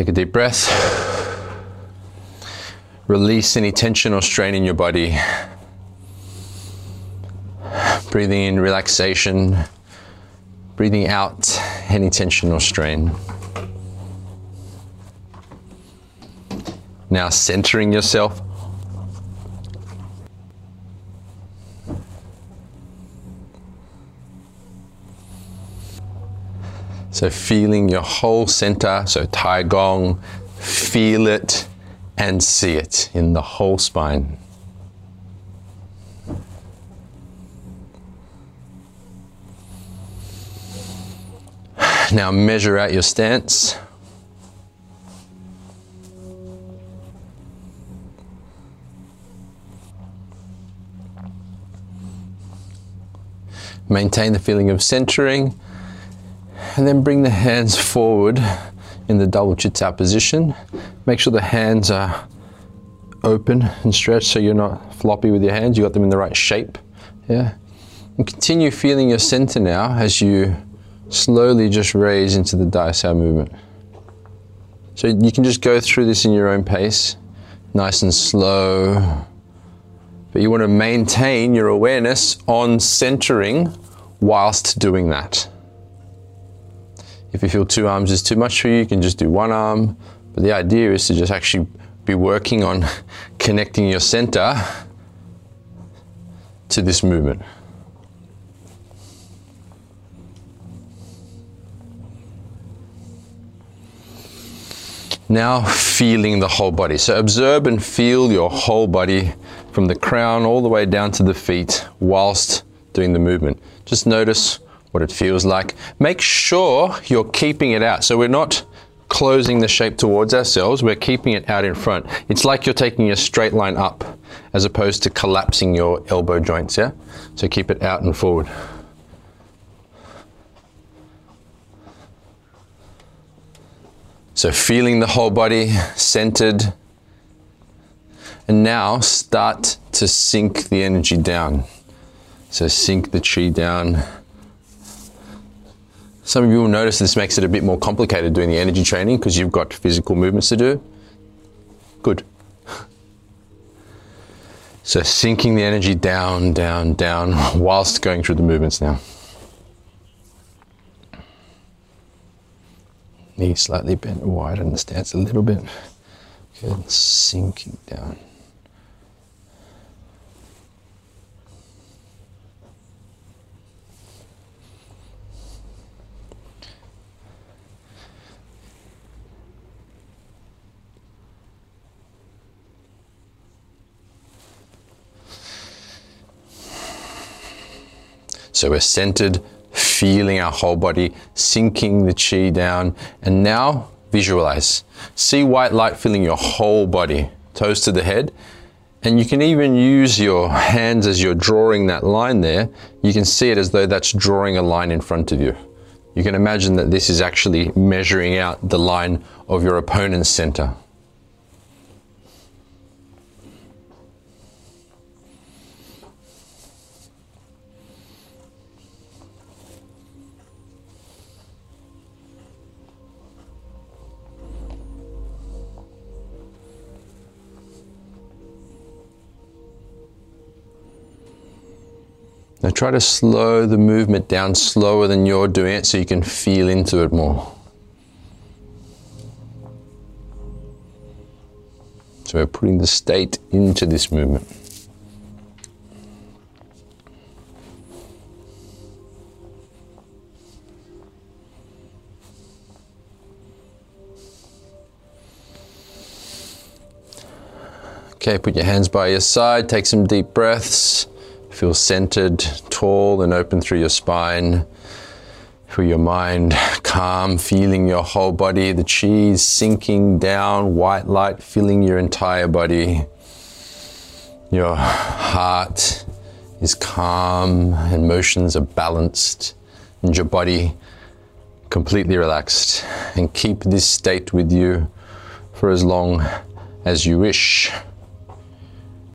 Take a deep breath. Release any tension or strain in your body. Breathing in relaxation. Breathing out any tension or strain. Now centering yourself. So feeling your whole center, so Tai Gong, feel it and see it in the whole spine. Now measure out your stance. Maintain the feeling of centering and then bring the hands forward in the double chitta position. Make sure the hands are open and stretched so you're not floppy with your hands, you got them in the right shape. Yeah. And continue feeling your center now as you slowly just raise into the Daiso movement. So you can just go through this in your own pace, nice and slow. But you want to maintain your awareness on centering whilst doing that. If you feel two arms is too much for you, you can just do one arm. But the idea is to just actually be working on connecting your center to this movement. Now feeling the whole body. So observe and feel your whole body from the crown all the way down to the feet whilst doing the movement. Just notice what it feels like. Make sure you're keeping it out. So we're not closing the shape towards ourselves, we're keeping it out in front. It's like you're taking a straight line up as opposed to collapsing your elbow joints, yeah? So keep it out and forward. So feeling the whole body centered. And now start to sink the energy down. So sink the chi down some of you will notice this makes it a bit more complicated doing the energy training because you've got physical movements to do. Good. So sinking the energy down, down, down whilst going through the movements now. Knee slightly bent wide in the stance a little bit. Good. Sinking down. So we're centered, feeling our whole body, sinking the chi down. And now visualize. See white light filling your whole body, toes to the head. And you can even use your hands as you're drawing that line there. You can see it as though that's drawing a line in front of you. You can imagine that this is actually measuring out the line of your opponent's center. Now try to slow the movement down slower than you're doing it so you can feel into it more. So we're putting the state into this movement. Okay, put your hands by your side, take some deep breaths. Feel centered, tall, and open through your spine. Through your mind, calm, feeling your whole body, the chi sinking down, white light filling your entire body. Your heart is calm, and are balanced, and your body completely relaxed. And keep this state with you for as long as you wish.